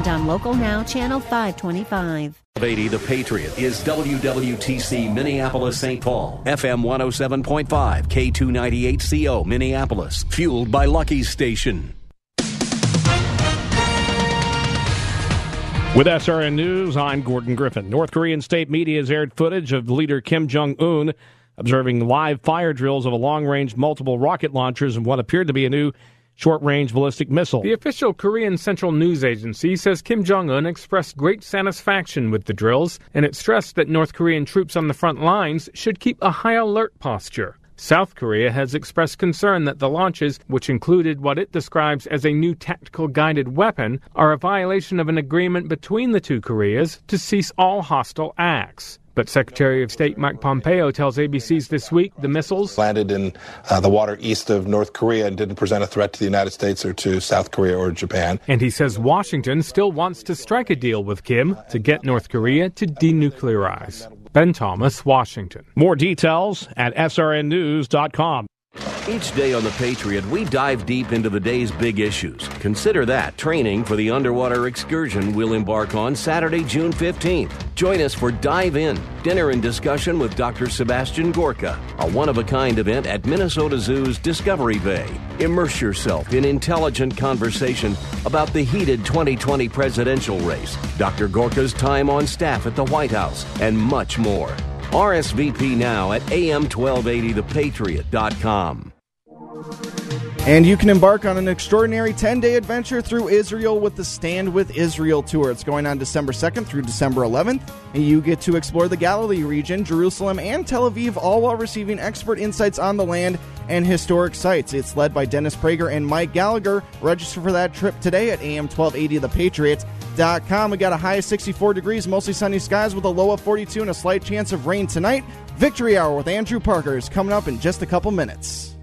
and on Local Now, Channel 525. 80 The Patriot is WWTC Minneapolis St. Paul, FM 107.5, K298CO Minneapolis, fueled by Lucky's Station. With SRN News, I'm Gordon Griffin. North Korean state media has aired footage of leader Kim Jong un observing live fire drills of a long range multiple rocket launchers and what appeared to be a new short range ballistic missile. The official Korean Central News Agency says Kim Jong un expressed great satisfaction with the drills, and it stressed that North Korean troops on the front lines should keep a high alert posture. South Korea has expressed concern that the launches, which included what it describes as a new tactical guided weapon, are a violation of an agreement between the two Koreas to cease all hostile acts. But Secretary of State Mike Pompeo tells ABC's This Week the missiles landed in uh, the water east of North Korea and didn't present a threat to the United States or to South Korea or Japan. And he says Washington still wants to strike a deal with Kim to get North Korea to denuclearize. Ben Thomas, Washington. More details at srnnews.com. Each day on The Patriot, we dive deep into the day's big issues. Consider that training for the underwater excursion we'll embark on Saturday, June 15th. Join us for Dive In, dinner and discussion with Dr. Sebastian Gorka, a one of a kind event at Minnesota Zoo's Discovery Bay. Immerse yourself in intelligent conversation about the heated 2020 presidential race, Dr. Gorka's time on staff at the White House, and much more. RSVP now at am1280thepatriot.com. And you can embark on an extraordinary 10 day adventure through Israel with the Stand with Israel tour. It's going on December 2nd through December 11th, and you get to explore the Galilee region, Jerusalem, and Tel Aviv, all while receiving expert insights on the land and historic sites. It's led by Dennis Prager and Mike Gallagher. Register for that trip today at am1280thepatriot.com. We got a high of 64 degrees, mostly sunny skies with a low of 42 and a slight chance of rain tonight. Victory Hour with Andrew Parker is coming up in just a couple minutes.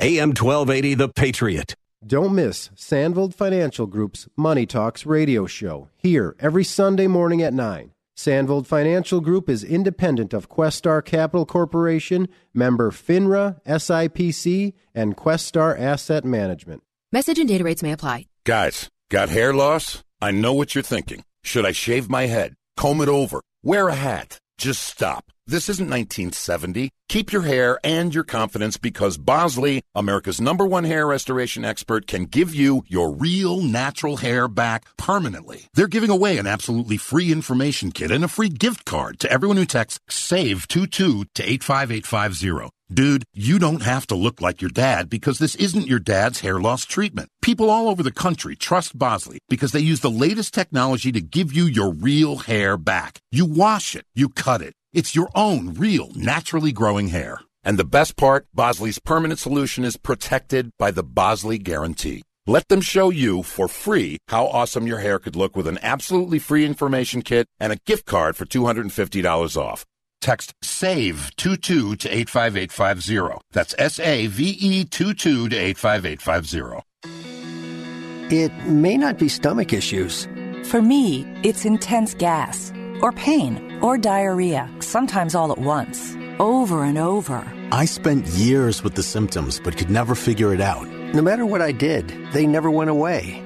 AM 1280, The Patriot. Don't miss Sandvold Financial Group's Money Talks radio show here every Sunday morning at 9. Sandvold Financial Group is independent of Questar Capital Corporation, member FINRA, SIPC, and Questar Asset Management. Message and data rates may apply. Guys, got hair loss? I know what you're thinking. Should I shave my head, comb it over, wear a hat? Just stop. This isn't 1970. Keep your hair and your confidence because Bosley, America's number one hair restoration expert, can give you your real natural hair back permanently. They're giving away an absolutely free information kit and a free gift card to everyone who texts SAVE22 to 85850. Dude, you don't have to look like your dad because this isn't your dad's hair loss treatment. People all over the country trust Bosley because they use the latest technology to give you your real hair back. You wash it, you cut it. It's your own real, naturally growing hair. And the best part, Bosley's permanent solution is protected by the Bosley Guarantee. Let them show you for free how awesome your hair could look with an absolutely free information kit and a gift card for $250 off. Text SAVE22 to 85850. That's S A V E 22 to 85850. It may not be stomach issues. For me, it's intense gas, or pain, or diarrhea, sometimes all at once, over and over. I spent years with the symptoms but could never figure it out. No matter what I did, they never went away.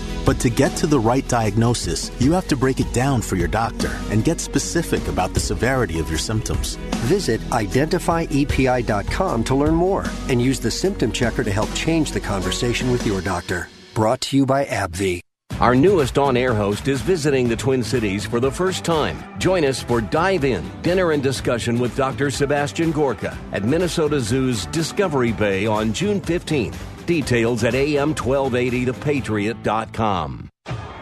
But to get to the right diagnosis, you have to break it down for your doctor and get specific about the severity of your symptoms. Visit identifyepi.com to learn more and use the symptom checker to help change the conversation with your doctor. Brought to you by AbbVie. Our newest on air host is visiting the Twin Cities for the first time. Join us for Dive In Dinner and Discussion with Dr. Sebastian Gorka at Minnesota Zoo's Discovery Bay on June 15th. Details at am1280thepatriot.com.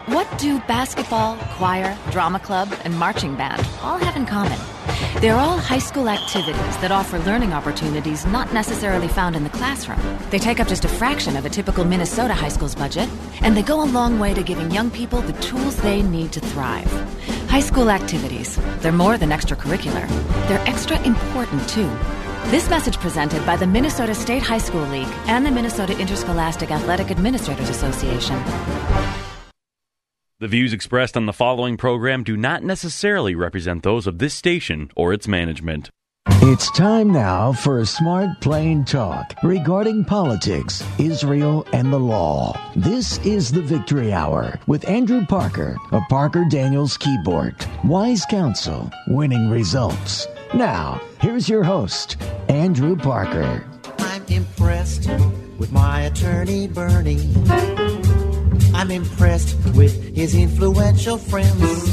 What do basketball, choir, drama club, and marching band all have in common? They're all high school activities that offer learning opportunities not necessarily found in the classroom. They take up just a fraction of a typical Minnesota high school's budget, and they go a long way to giving young people the tools they need to thrive. High school activities, they're more than extracurricular, they're extra important too. This message presented by the Minnesota State High School League and the Minnesota Interscholastic Athletic Administrators Association. The views expressed on the following program do not necessarily represent those of this station or its management. It's time now for a smart, plain talk regarding politics, Israel, and the law. This is the Victory Hour with Andrew Parker of Parker Daniels Kibort. Wise counsel, winning results. Now, here's your host, Andrew Parker. I'm impressed with my attorney, Bernie. I'm impressed with his influential friends.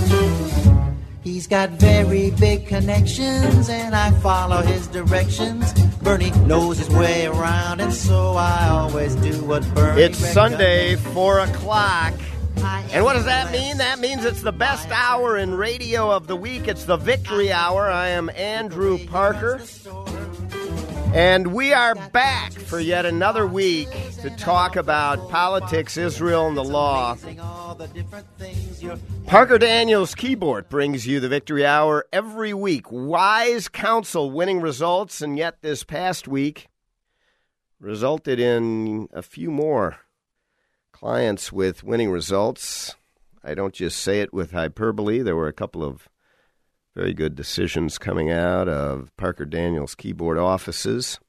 He's got very big connections, and I follow his directions. Bernie knows his way around, and so I always do what Bernie. It's Sunday, 4 o'clock. And what does that mean? That means it's the best hour in radio of the week. It's the Victory Hour. I am Andrew Parker. And we are back for yet another week to talk about politics, Israel, and the law. Parker Daniels Kibort brings you the Victory Hour every week. Wise counsel winning results, and yet this past week resulted in a few more clients with winning results. I don't just say it with hyperbole. There were a couple of very good decisions coming out of Parker Daniels Kibort offices.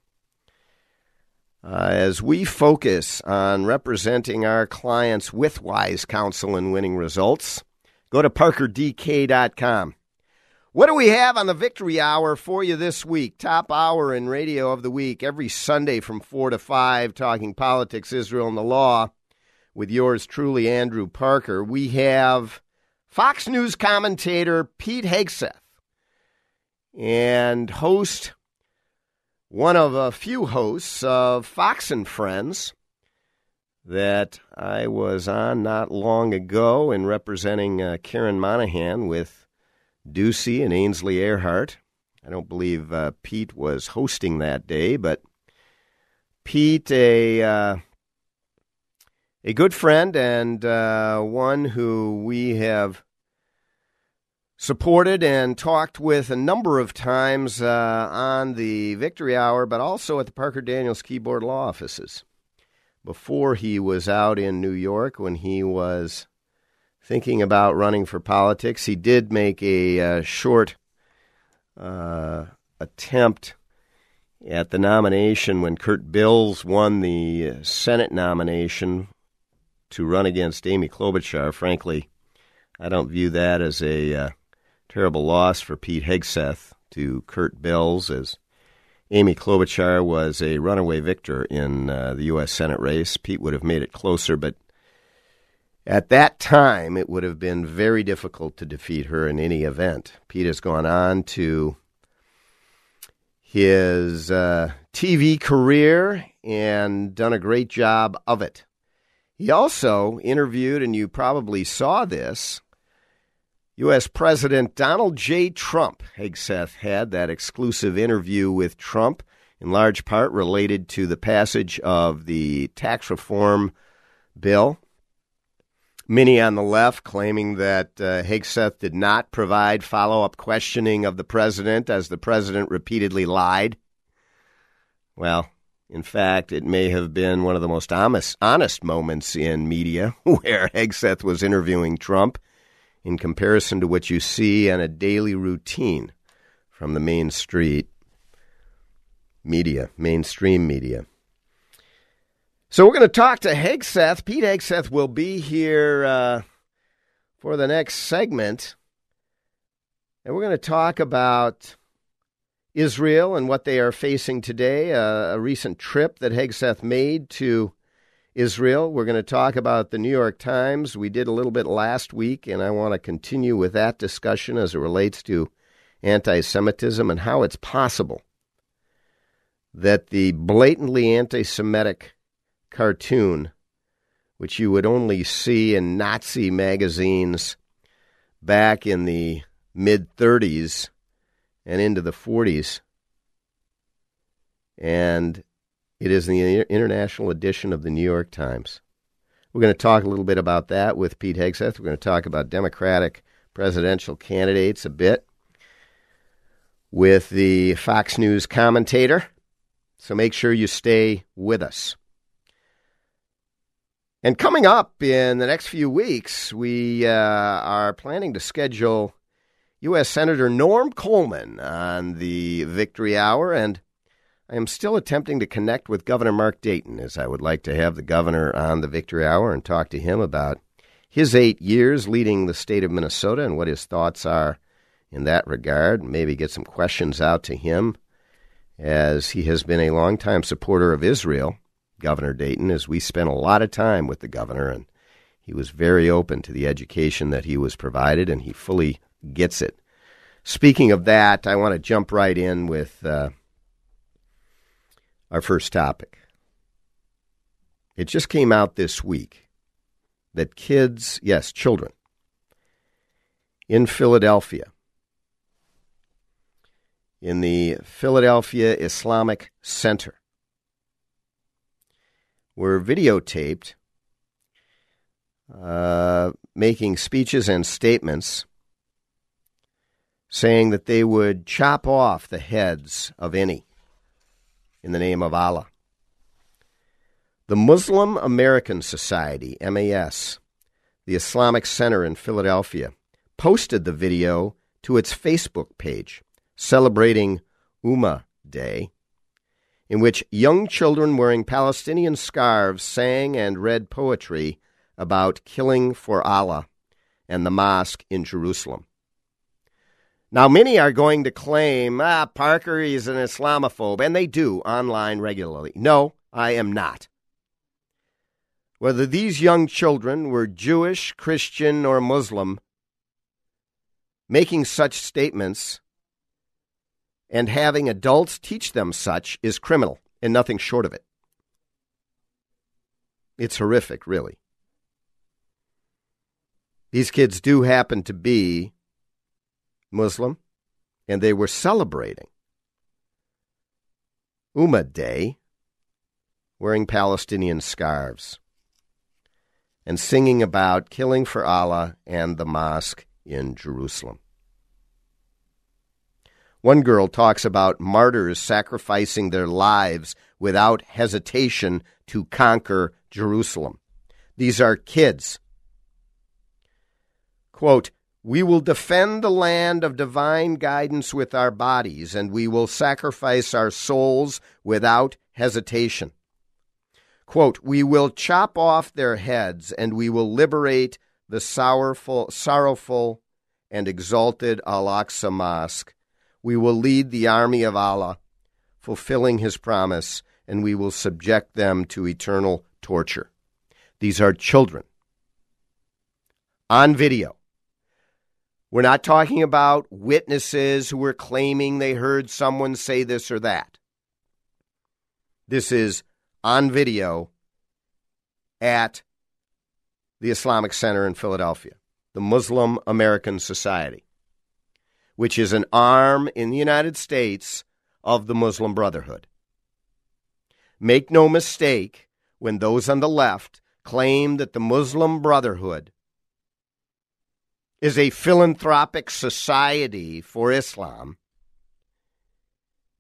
Uh, as we focus on representing our clients with wise counsel and winning results, go to parkerdk.com. What do we have on the Victory Hour for you this week? Top hour in radio of the week, every Sunday from 4 to 5, talking politics, Israel, and the law with yours truly, Andrew Parker. We have Fox News commentator Pete Hegseth and host, one of a few hosts of Fox and Friends that I was on not long ago in representing uh, Karen Monahan with Doocy and Ainsley Earhardt. I don't believe uh, Pete was hosting that day, but Pete, a uh, a good friend and uh, one who we have supported and talked with a number of times uh, on the Victory Hour, but also at the Parker Daniels Kibort Law offices. Before he was out in New York, when he was thinking about running for politics, he did make a uh, short uh, attempt at the nomination when Kurt Bills won the Senate nomination to run against Amy Klobuchar. Frankly, I don't view that as a uh, terrible loss for Pete Hegseth to Kurt Bills, as Amy Klobuchar was a runaway victor in uh, the U.S. Senate race. Pete would have made it closer, but at that time, it would have been very difficult to defeat her in any event. Pete has gone on to his uh, TV career and done a great job of it. He also interviewed, and you probably saw this, U.S. President Donald J. Trump. Hegseth had that exclusive interview with Trump, in large part related to the passage of the tax reform bill. Many on the left claiming that uh, Hegseth did not provide follow up questioning of the president as the president repeatedly lied. Well, in fact, it may have been one of the most honest, honest moments in media where Hegseth was interviewing Trump in comparison to what you see on a daily routine from the main street media, mainstream media. So we're going to talk to Hegseth. Pete Hegseth will be here uh, for the next segment. And we're going to talk about Israel and what they are facing today. Uh, a recent trip that Hegseth made to Israel. We're going to talk about the New York Times. We did a little bit last week, and I want to continue with that discussion as it relates to anti Semitism and how it's possible that the blatantly anti Semitic cartoon, which you would only see in Nazi magazines back in the mid 30s and into the 40s, and it is the international edition of the New York Times. We're going to talk a little bit about that with Pete Hegseth. We're going to talk about Democratic presidential candidates a bit with the Fox News commentator. So make sure you stay with us. And coming up in the next few weeks, we uh, are planning to schedule U.S. Senator Norm Coleman on the Victory Hour. And I am still attempting to connect with Governor Mark Dayton, as I would like to have the governor on the Victory Hour and talk to him about his eight years leading the state of Minnesota and what his thoughts are in that regard. Maybe get some questions out to him, as he has been a longtime supporter of Israel, Governor Dayton, as we spent a lot of time with the governor, and he was very open to the education that he was provided, and he fully gets it. Speaking of that, I want to jump right in with. Uh, our first topic. It just came out this week that kids, yes, children, in Philadelphia, in the Philadelphia Islamic Center, were videotaped uh, making speeches and statements saying that they would chop off the heads of any in the name of Allah. The Muslim American Society, MAS, the Islamic Center in Philadelphia, posted the video to its Facebook page celebrating Ummah Day, in which young children wearing Palestinian scarves sang and read poetry about killing for Allah and the mosque in Jerusalem. Now, many are going to claim, ah, Parker is an Islamophobe, and they do online regularly. No, I am not. Whether these young children were Jewish, Christian, or Muslim, making such statements and having adults teach them such is criminal and nothing short of it. It's horrific, really. These kids do happen to be Muslim, and they were celebrating Ummah Day wearing Palestinian scarves and singing about killing for Allah and the mosque in Jerusalem. One girl talks about martyrs sacrificing their lives without hesitation to conquer Jerusalem. These are kids. Quote, we will defend the land of divine guidance with our bodies, and we will sacrifice our souls without hesitation. Quote, we will chop off their heads, and we will liberate the sorrowful, sorrowful and exalted Al Aqsa Mosque. We will lead the army of Allah, fulfilling his promise, and we will subject them to eternal torture. These are children. On video. We're not talking about witnesses who are claiming they heard someone say this or that. This is on video at the Islamic Center in Philadelphia, the Muslim American Society, which is an arm in the United States of the Muslim Brotherhood. Make no mistake when those on the left claim that the Muslim Brotherhood is a philanthropic society for Islam.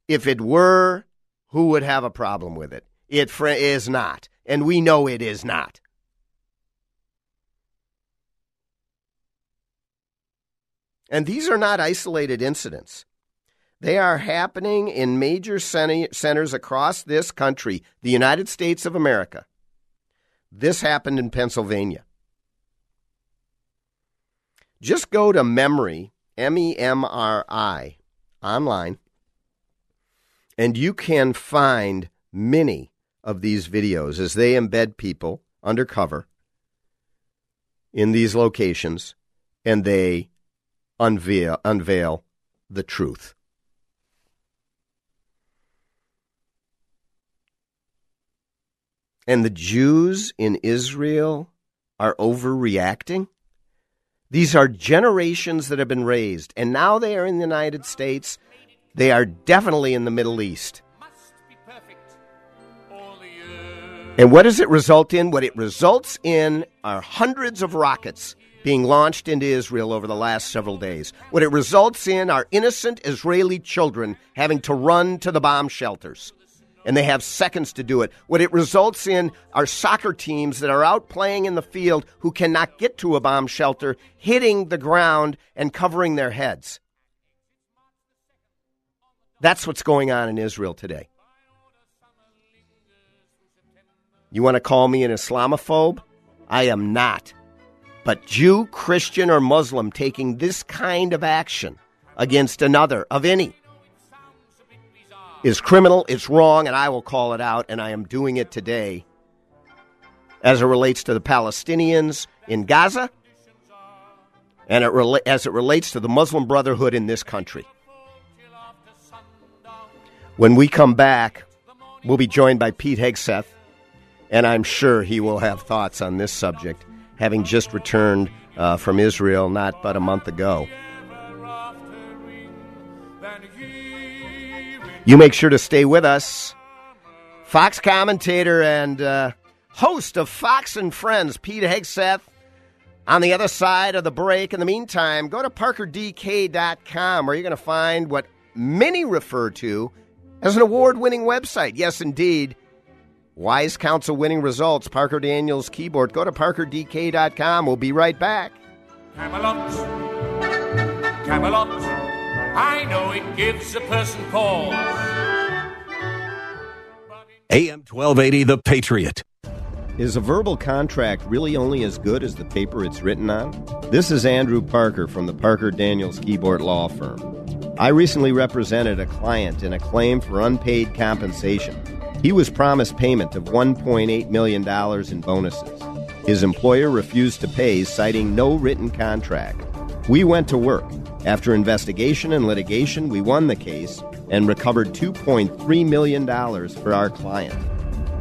If it were, who would have a problem with it? It is not. And we know it is not. And these are not isolated incidents. They are happening in major centers across this country, the United States of America. This happened in Pennsylvania. Just go to Memri, M E M R I, online, and you can find many of these videos as they embed people undercover in these locations and they unveil, unveil the truth. And the Jews in Israel are overreacting? These are generations that have been raised, and now they are in the United States. They are definitely in the Middle East. And what does it result in? What it results in are hundreds of rockets being launched into Israel over the last several days. What it results in are innocent Israeli children having to run to the bomb shelters. And they have seconds to do it. What it results in are soccer teams that are out playing in the field who cannot get to a bomb shelter, hitting the ground and covering their heads. That's what's going on in Israel today. You want to call me an Islamophobe? I am not. But Jew, Christian, or Muslim taking this kind of action against another of any is criminal, it's wrong, and I will call it out, and I am doing it today as it relates to the Palestinians in Gaza and it rela- as it relates to the Muslim Brotherhood in this country. When we come back, we'll be joined by Pete Hegseth, and I'm sure he will have thoughts on this subject, having just returned uh, from Israel not but a month ago. You make sure to stay with us. Fox commentator and uh, host of Fox and Friends, Pete Hegseth, on the other side of the break. In the meantime, go to parkerdk.com where you're going to find what many refer to as an award winning website. Yes, indeed. Wise Counsel winning results, Parker Daniels Kibort. Go to parkerdk.com. We'll be right back. Camelot, Camelot. I know it gives a person pause. AM 1280, The Patriot. Is a verbal contract really only as good as the paper it's written on? This is Andrew Parker from the Parker Daniels Kibort Law Firm. I recently represented a client in a claim for unpaid compensation. He was promised payment of $1.8 million in bonuses. His employer refused to pay, citing no written contract. We went to work. After investigation and litigation, we won the case and recovered $2.3 million for our client.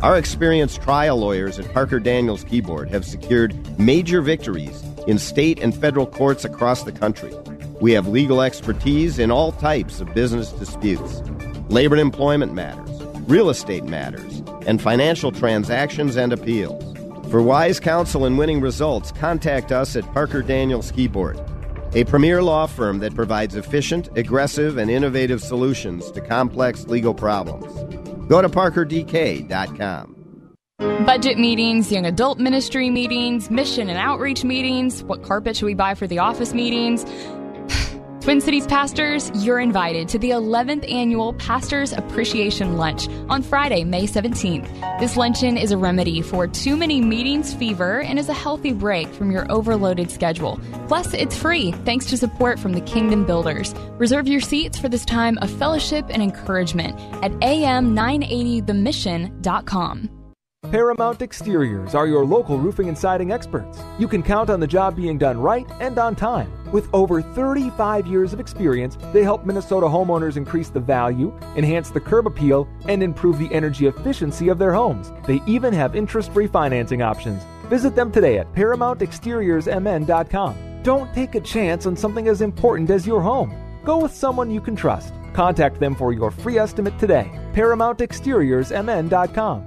Our experienced trial lawyers at Parker Daniels Kibort have secured major victories in state and federal courts across the country. We have legal expertise in all types of business disputes, labor and employment matters, real estate matters, and financial transactions and appeals. For wise counsel and winning results, contact us at Parker Daniels Kibort a premier law firm that provides efficient, aggressive, and innovative solutions to complex legal problems. Go to parkerdk.com. Budget meetings, young adult ministry meetings, mission and outreach meetings, what carpet should we buy for the office meetings? Twin Cities pastors, you're invited to the 11th annual Pastors Appreciation Lunch on Friday, May 17th. This luncheon is a remedy for too many meetings fever and is a healthy break from your overloaded schedule. Plus, it's free thanks to support from the Kingdom Builders. Reserve your seats for this time of fellowship and encouragement at am980themission.com. Paramount Exteriors are your local roofing and siding experts. You can count on the job being done right and on time. With over 35 years of experience, they help Minnesota homeowners increase the value, enhance the curb appeal, and improve the energy efficiency of their homes. They even have interest free financing options. Visit them today at ParamountExteriorsMN.com. Don't take a chance on something as important as your home. Go with someone you can trust. Contact them for your free estimate today. ParamountExteriorsMN.com.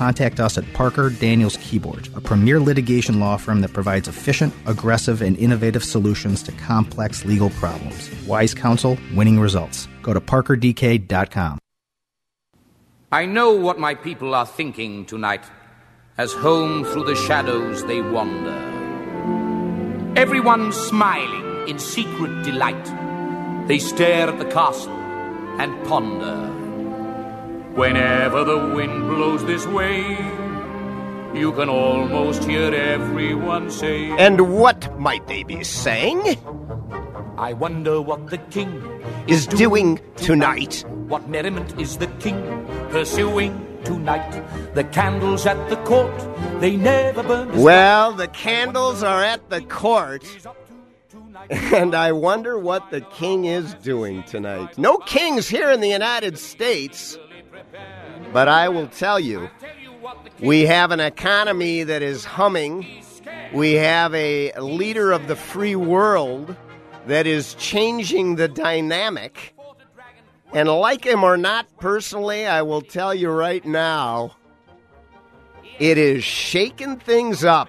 contact us at Parker Daniels Kibort, a premier litigation law firm that provides efficient, aggressive, and innovative solutions to complex legal problems. Wise counsel, winning results. Go to parkerdk.com. I know what my people are thinking tonight as home through the shadows they wander. Everyone smiling in secret delight. They stare at the castle and ponder. Whenever the wind blows this way, you can almost hear everyone say. And what might they be saying? I wonder what the king Is doing tonight. What merriment is the king pursuing tonight? The candles at the court, they never burn. as Well, the candles are at the court. And I wonder what the king is doing tonight. No kings here in the United States. But I will tell you, we have an economy that is humming. We have a leader of the free world that is changing the dynamic. And like him or not personally, I will tell you right now, it is shaking things up.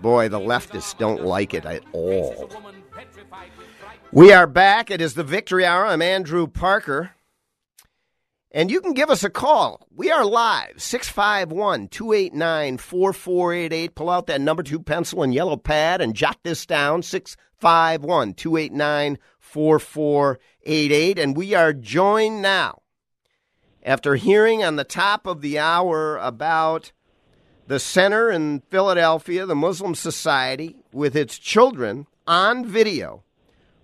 Boy, the leftists don't like it at all. We are back. It is the Victory Hour. I'm Andrew Parker. And you can give us a call. We are live, 651 289 4488. Pull out that number two pencil and yellow pad and jot this down 651 289 4488. And we are joined now after hearing on the top of the hour about the center in Philadelphia, the Muslim Society, with its children on video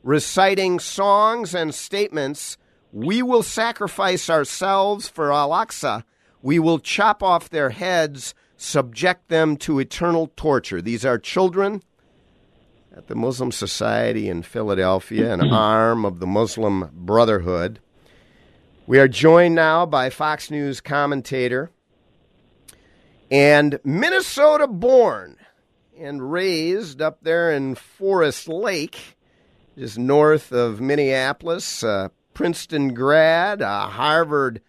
reciting songs and statements we will sacrifice ourselves for Al Aqsa. We will chop off their heads, subject them to eternal torture. These are children at the Muslim Society in Philadelphia, an arm of the Muslim Brotherhood. We are joined now by Fox News commentator and Minnesota born and raised up there in Forest Lake, just north of Minneapolis. Uh, Princeton grad, a Harvard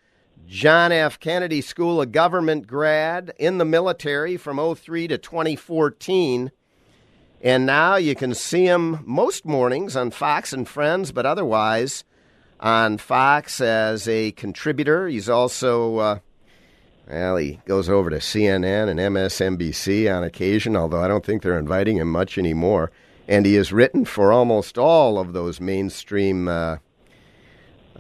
John F. Kennedy School of Government grad in the military from 03 to 2014. And now you can see him most mornings on Fox and Friends, but otherwise on Fox as a contributor. He's also, uh, well, he goes over to CNN and MSNBC on occasion, although I don't think they're inviting him much anymore. And he has written for almost all of those mainstream. Uh,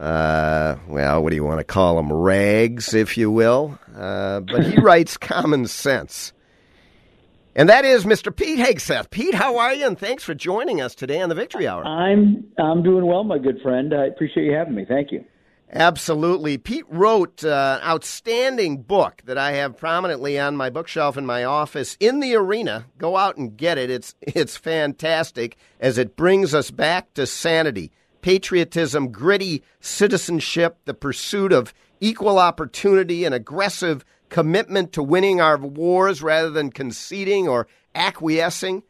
uh, well, what do you want to call them? Rags, if you will. Uh, but he writes common sense. And that is Mr. Pete Hegseth. Pete, how are you? And thanks for joining us today on the Victory Hour. I'm I'm doing well, my good friend. I appreciate you having me. Thank you. Absolutely. Pete wrote uh, an outstanding book that I have prominently on my bookshelf in my office in the arena. Go out and get it. It's it's fantastic as it brings us back to sanity patriotism, gritty citizenship, the pursuit of equal opportunity, and aggressive commitment to winning our wars rather than conceding or acquiescing.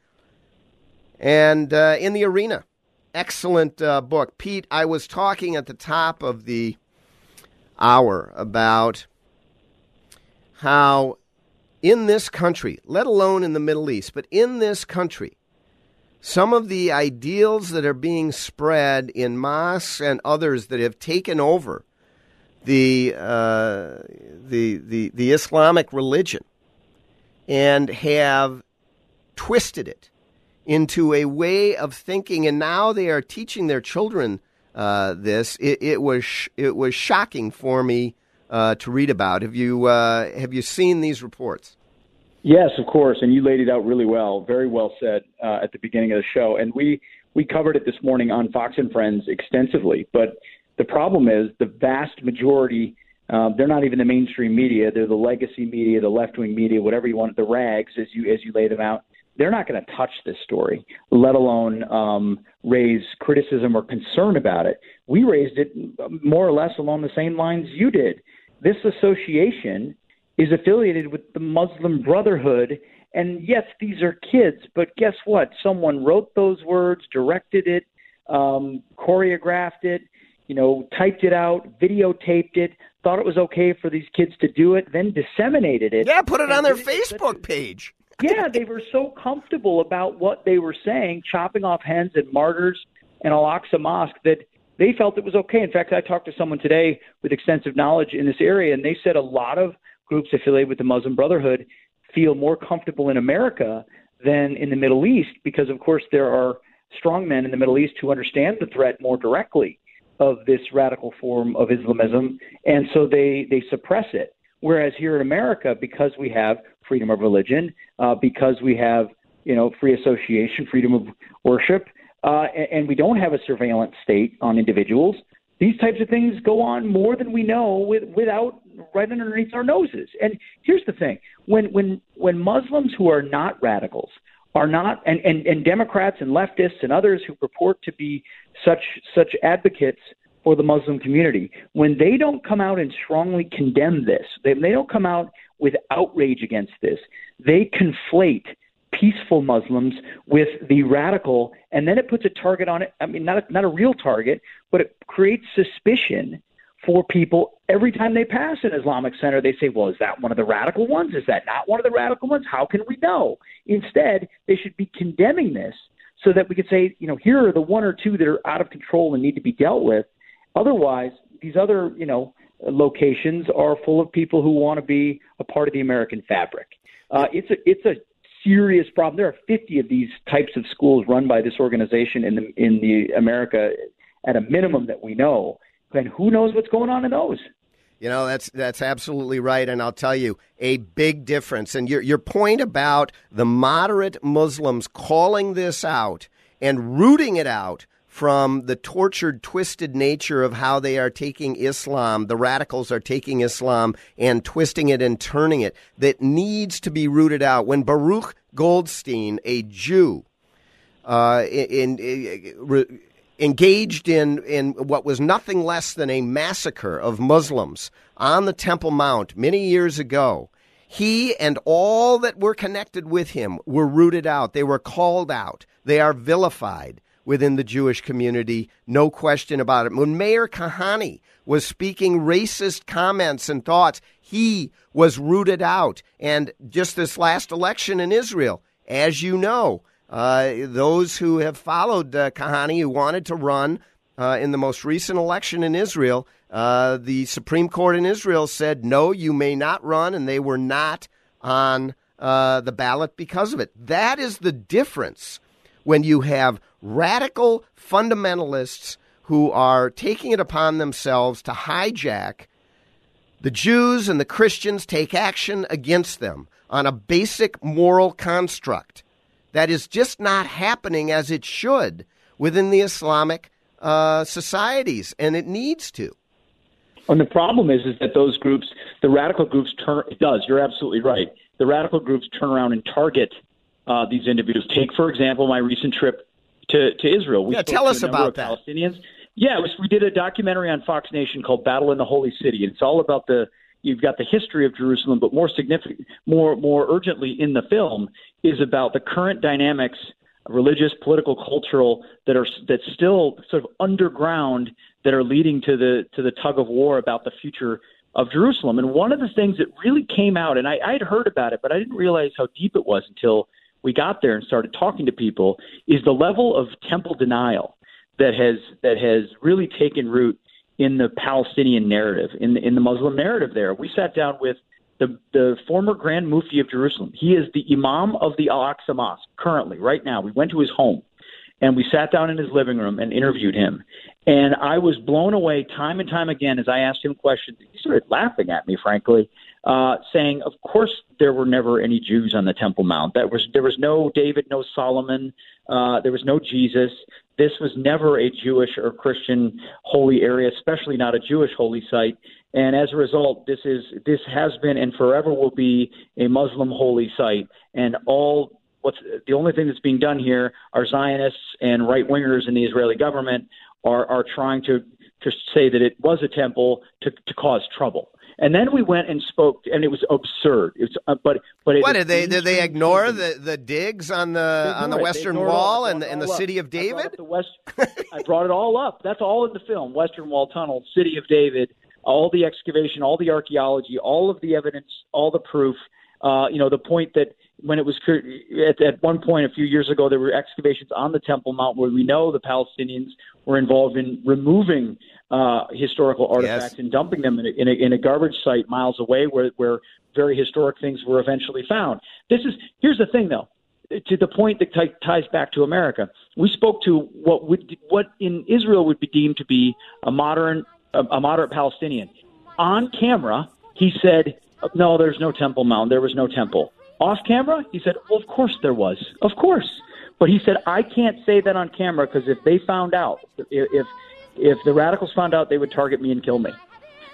And uh, in the arena, excellent uh, book. Pete, I was talking at the top of the hour about how in this country, let alone in the Middle East, but in this country, some of the ideals that are being spread in mosques and others that have taken over the uh, the, the the Islamic religion and have twisted it into a way of thinking, and now they are teaching their children uh, this. It, it, was sh- it was shocking for me uh, to read about. Have you uh, have you seen these reports? Yes, of course, and you laid it out really well, very well said uh, at the beginning of the show, and we we covered it this morning on Fox and Friends extensively. But the problem is the vast majority. Uh, they're not even the mainstream media. They're the legacy media, the left wing media, whatever you want, the rags as you as you lay them out. They're not going to touch this story, let alone um, raise criticism or concern about it. We raised it more or less along the same lines you did this association is affiliated with the Muslim Brotherhood. And yes, these are kids, but guess what? Someone wrote those words, directed it, um, choreographed it, you know, typed it out, videotaped it, thought it was okay for these kids to do it, then disseminated it. Yeah, put it on their Facebook page. yeah, they were so comfortable about what they were saying, chopping off hens and martyrs and Al Aqsa Mosque, that they felt it was okay. In fact, I talked to someone today with extensive knowledge in this area, and they said a lot of groups affiliated with the Muslim Brotherhood feel more comfortable in America than in the Middle East because, of course, there are strong men in the Middle East who understand the threat more directly of this radical form of Islamism, and so they they suppress it. Whereas here in America, because we have freedom of religion, uh, because we have you know free association, freedom of worship, uh, and, and we don't have a surveillance state on individuals, these types of things go on more than we know with, without right underneath our noses. And here's the thing: when when when Muslims who are not radicals are not and, and, and Democrats and leftists and others who purport to be such such advocates for the Muslim community, when they don't come out and strongly condemn this, they, they don't come out with outrage against this, they conflate peaceful Muslims with the radical, and then it puts a target on it. I mean, not a, not a real target, but it creates suspicion for people every time they pass an Islamic center. They say, well, is that one of the radical ones? Is that not one of the radical ones? How can we know? Instead, they should be condemning this so that we could say, you know, here are the one or two that are out of control and need to be dealt with. Otherwise, these other, you know, locations are full of people who want to be a part of the American fabric. Uh, it's a it's a serious problem. There are 50 of these types of schools run by this organization in the in the America at a minimum that we know and who knows what's going on in those? You know, that's that's absolutely right, and I'll tell you a big difference. And your your point about the moderate Muslims calling this out and rooting it out from the tortured, twisted nature of how they are taking Islam, the radicals are taking Islam and twisting it and turning it, that needs to be rooted out. When Baruch Goldstein, a Jew, uh, in, in, engaged in, in what was nothing less than a massacre of Muslims on the Temple Mount many years ago. He and all that were connected with him were rooted out. They were called out. They are vilified within the Jewish community, no question about it. When Meir Kahane was speaking racist comments and thoughts, he was rooted out. And just this last election in Israel, as you know, uh, those who have followed uh, Kahane, who wanted to run uh, in the most recent election in Israel, uh, the Supreme Court in Israel said, no, you may not run, and they were not on uh, the ballot because of it. That is the difference when you have radical fundamentalists who are taking it upon themselves to hijack the Jews and the Christians, take action against them on a basic moral construct that is just not happening as it should within the Islamic uh, societies, and it needs to. And the problem is, is that those groups, the radical groups, turn. It does. You're absolutely right. The radical groups turn around and target uh, these individuals. Take, for example, my recent trip to to Israel. We yeah, tell us about that. Palestinians. Yeah, was, we did a documentary on Fox Nation called "Battle in the Holy City." It's all about the you've got the history of Jerusalem, but more significant, more more urgently in the film is about the current dynamics, religious, political, cultural that are that still sort of underground that are leading to the to the tug of war about the future of Jerusalem. And one of the things that really came out, and I, had heard about it, but I didn't realize how deep it was until we got there and started talking to people, is the level of temple denial that has that has really taken root in the Palestinian narrative, in the, in the Muslim narrative. There, we sat down with the the former Grand Mufti of Jerusalem. He is the Imam of the Al Aqsa Mosque currently, right now. We went to his home, and we sat down in his living room and interviewed him. And I was blown away time and time again as I asked him questions. He started laughing at me, frankly, uh, saying, "Of course, there were never any Jews on the Temple Mount. That was there was no David, no Solomon, uh, there was no Jesus. This was never a Jewish or Christian holy area, especially not a Jewish holy site. And as a result, this is this has been and forever will be a Muslim holy site. And all what's the only thing that's being done here are Zionists and right wingers in the Israeli government are are trying to to say that it was a temple to to cause trouble. And then we went and spoke, and it was absurd. It was, uh, but but it What did they did they ignore the, the digs on the on the it. Western ignored it all. Wall and brought and the city of David? the West. I brought it all up. That's all in the film. Western Wall Tunnel, City of David, all the excavation, all the archaeology, all of the evidence, all the proof. Uh, you know, the point that when it was at, at one point a few years ago, there were excavations on the Temple Mount where we know the Palestinians were involved in removing uh, historical artifacts and dumping them in a, in, a, in a garbage site miles away, where where very historic things were eventually found. This is here's the thing though to the point that t- ties back to America, we spoke to what would what in Israel would be deemed to be a modern a, a moderate Palestinian. On camera, he said, "No, there's no Temple Mount. There was no temple." Off camera, he said, "Well, of course there was. Of course." But he said, "I can't say that on camera because if they found out, if if the radicals found out, they would target me and kill me."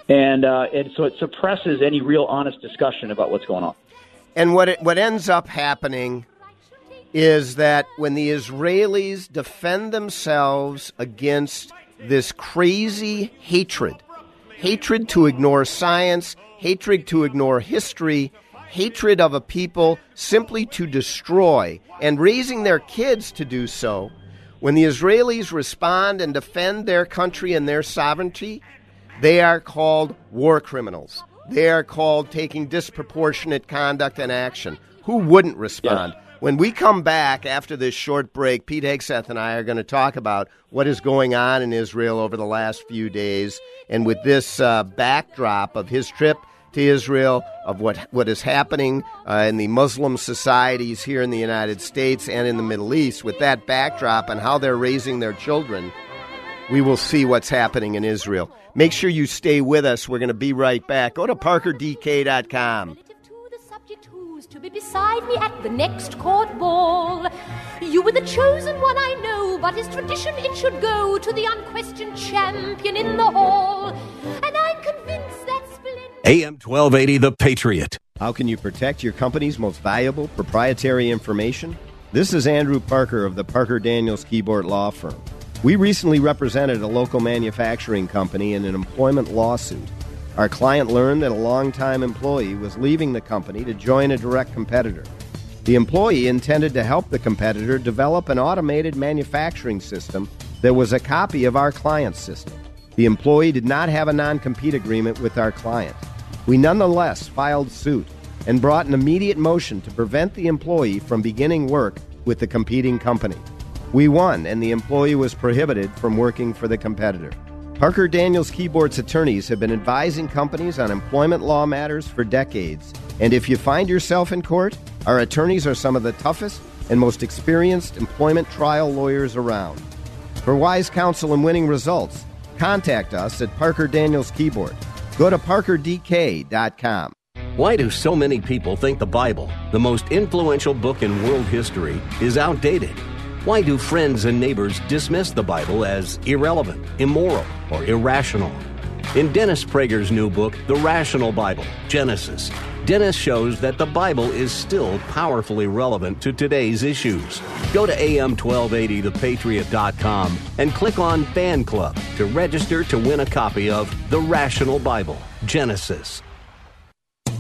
And uh, and so it suppresses any real honest discussion about what's going on. And what it, what ends up happening is that when the Israelis defend themselves against this crazy hatred, hatred to ignore science, hatred to ignore history, hatred of a people simply to destroy, and raising their kids to do so, when the Israelis respond and defend their country and their sovereignty, they are called war criminals. They are called taking disproportionate conduct and action. Who wouldn't respond? When we come back after this short break, Pete Hegseth and I are going to talk about what is going on in Israel over the last few days. And with this uh, backdrop of his trip to Israel, of what, what is happening uh, in the Muslim societies here in the United States and in the Middle East, with that backdrop and how they're raising their children, we will see what's happening in Israel. Make sure you stay with us. We're going to be right back. Go to parkerdk.com. to be beside me at the next court ball. You were the chosen one, I know, but as tradition it should go to the unquestioned champion in the hall. And I'm convinced. AM 1280, The Patriot. How can you protect your company's most valuable proprietary information? This is Andrew Parker of the Parker Daniels Kibort Law Firm. We recently represented a local manufacturing company in an employment lawsuit. Our client learned that a longtime employee was leaving the company to join a direct competitor. The employee intended to help the competitor develop an automated manufacturing system that was a copy of our client's system. The employee did not have a non compete agreement with our client. We nonetheless filed suit and brought an immediate motion to prevent the employee from beginning work with the competing company. We won, and the employee was prohibited from working for the competitor. Parker Daniels Kibort's attorneys have been advising companies on employment law matters for decades, and if you find yourself in court, our attorneys are some of the toughest and most experienced employment trial lawyers around. For wise counsel and winning results, contact us at Parker Daniels Kibort. Go to parkerdk.com. Why do so many people think the Bible, the most influential book in world history, is outdated? Why do friends and neighbors dismiss the Bible as irrelevant, immoral, or irrational? In Dennis Prager's new book, The Rational Bible Genesis, Dennis shows that the Bible is still powerfully relevant to today's issues. Go to am1280thepatriot.com and click on Fan Club to register to win a copy of The Rational Bible Genesis.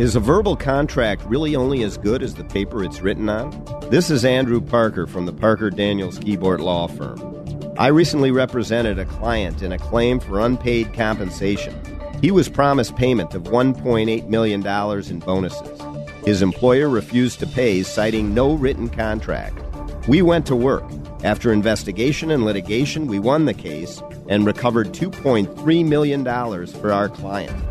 Is a verbal contract really only as good as the paper it's written on? This is Andrew Parker from the Parker Daniels Kibort Law Firm. I recently represented a client in a claim for unpaid compensation. He was promised payment of $1.8 million in bonuses. His employer refused to pay, citing no written contract. We went to work. After investigation and litigation, we won the case and recovered $2.3 million for our client.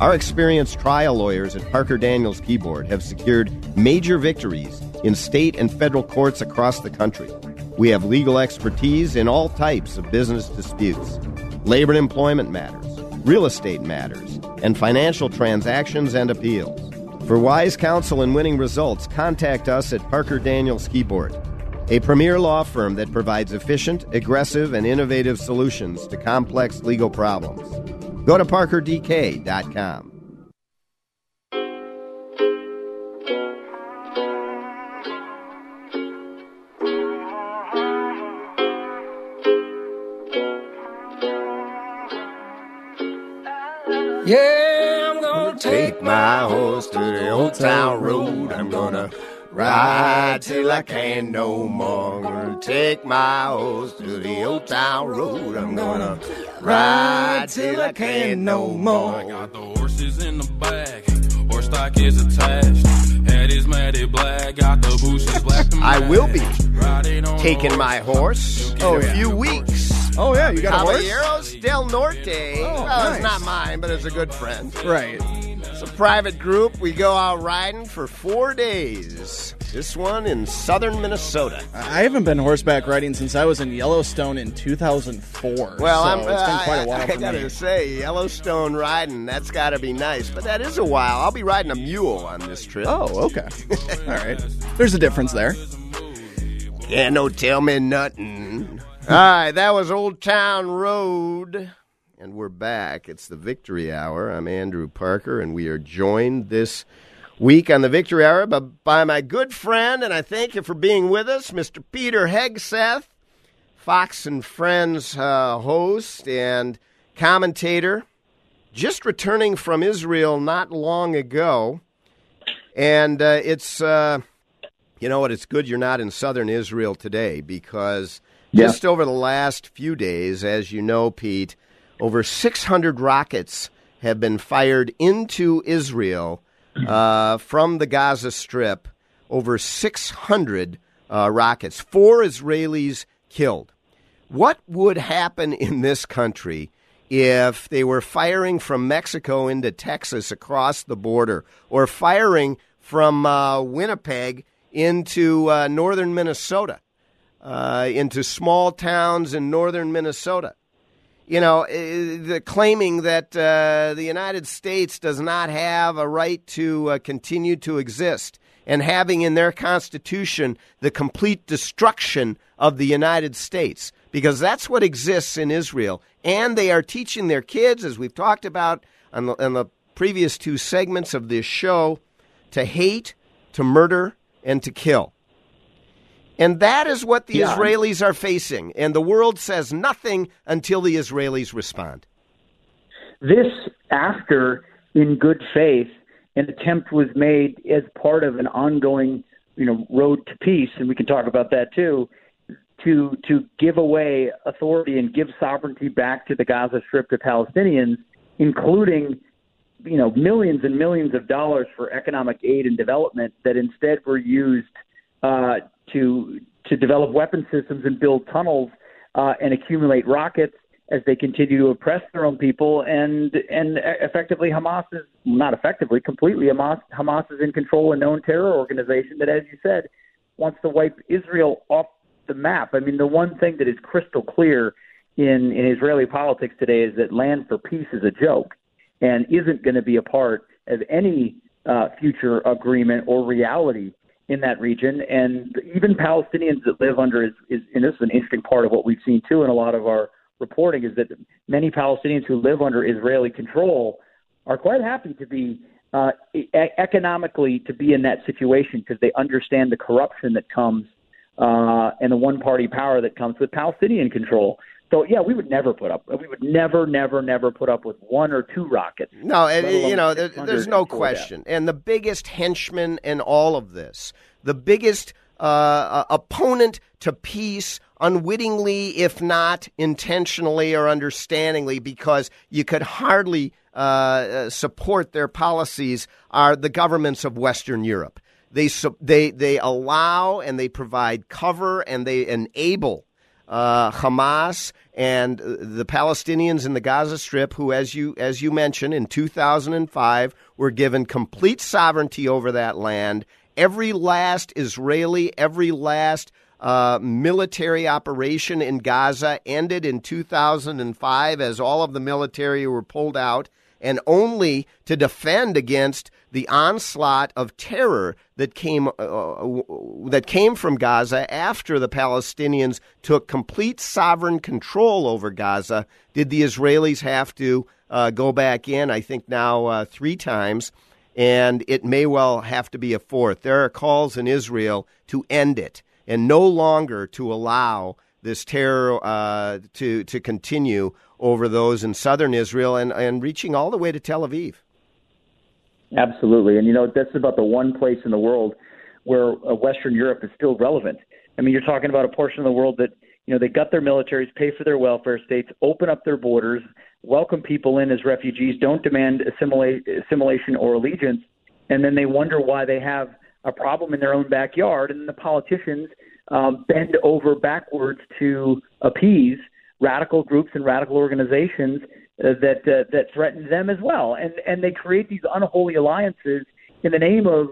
Our experienced trial lawyers at Parker Daniels Kibort have secured major victories in state and federal courts across the country. We have legal expertise in all types of business disputes, labor and employment matters, real estate matters, and financial transactions and appeals. For wise counsel and winning results, contact us at Parker Daniels Kibort, a premier law firm that provides efficient, aggressive, and innovative solutions to complex legal problems. Go to parkerdk.com. Yeah, I'm gonna take my horse to the old town road. I'm gonna ride till I can't no more. I'm gonna take my horse to the old town road. I'm gonna ride till I can't no more. I got the horses in the back, horse stock is attached. Head is matted black, got the bushes black. I will be Riding taking my horse in a few weeks. Oh yeah, you got a horse? Caballeros del Norte. Oh, well, nice. it's not mine, but it's a good friend. Right. It's a private group. We go out riding for four days. This one in southern Minnesota. I haven't been horseback riding since I was in Yellowstone in 2004. Well, so I'm, it's been uh, quite a while I, I gotta me. say, Yellowstone riding, that's gotta be nice. But that is a while. I'll be riding a mule on this trip. Oh, okay. All right. There's a difference there. Yeah, no tell me nothing. All right, that was Old Town Road. And we're back. It's the Victory Hour. I'm Andrew Parker, and we are joined this week on the Victory Hour by, by my good friend, and I thank you for being with us, Mr. Peter Hegseth, Fox and Friends uh, host and commentator, just returning from Israel not long ago. And uh, it's, uh, you know what, it's good you're not in southern Israel today because Yeah. just over the last few days, as you know, Pete, over 600 rockets have been fired into Israel uh, from the Gaza Strip. Over 600 uh, rockets, four Israelis killed. What would happen in this country if they were firing from Mexico into Texas across the border, or firing from uh, Winnipeg into uh, northern Minnesota, uh, into small towns in northern Minnesota? You know, eh, claiming that uh, the United States does not have a right to uh, continue to exist and having in their constitution the complete destruction of the United States, because that's what exists in Israel. And they are teaching their kids, as we've talked about on the, on the previous two segments of this show, to hate, to murder, and to kill. And that is what the Yeah. Israelis are facing. And the world says nothing until the Israelis respond. This after, in good faith, an attempt was made as part of an ongoing, you know, road to peace, and we can talk about that too, to to give away authority and give sovereignty back to the Gaza Strip to Palestinians, including, you know, millions and millions of dollars for economic aid and development that instead were used uh, to to develop weapon systems and build tunnels uh, and accumulate rockets as they continue to oppress their own people and and effectively Hamas is not effectively completely Hamas Hamas is in control a known terror organization that as you said wants to wipe Israel off the map. I mean the one thing that is crystal clear in in Israeli politics today is that land for peace is a joke and isn't going to be a part of any uh, future agreement or reality in that region. And even Palestinians that live under is, is and this is an interesting part of what we've seen too in a lot of our reporting is that many Palestinians who live under Israeli control are quite happy to be uh, e- economically to be in that situation because they understand the corruption that comes uh, and the one-party power that comes with Palestinian control. So yeah, we would never put up. We would never, never, never put up with one or two rockets. No, and, you know, there, there's no that. question. And the biggest henchman in all of this, the biggest uh, uh, opponent to peace, unwittingly, if not intentionally or understandingly, because you could hardly uh, uh, support their policies, are the governments of Western Europe. They they they allow and they provide cover and they enable uh, Hamas and the Palestinians in the Gaza Strip, who, as you as you mentioned, in 2005 were given complete sovereignty over that land. Every last Israeli, every last uh, military operation in Gaza ended in 2005 as all of the military were pulled out and only to defend against the onslaught of terror that came uh, uh, that came from Gaza after the Palestinians took complete sovereign control over Gaza. Did the Israelis have to uh, go back in? I think now uh, three times, and it may well have to be a fourth. There are calls in Israel to end it and no longer to allow this terror uh, to to continue over those in southern Israel and, and reaching all the way to Tel Aviv. Absolutely. And, you know, that's about the one place in the world where uh, Western Europe is still relevant. I mean, you're talking about a portion of the world that, you know, they gut their militaries, pay for their welfare states, open up their borders, welcome people in as refugees, don't demand assimilate, assimilation or allegiance, and then they wonder why they have a problem in their own backyard, and the politicians um, bend over backwards to appease radical groups and radical organizations that uh, that threaten them as well, and and they create these unholy alliances in the name of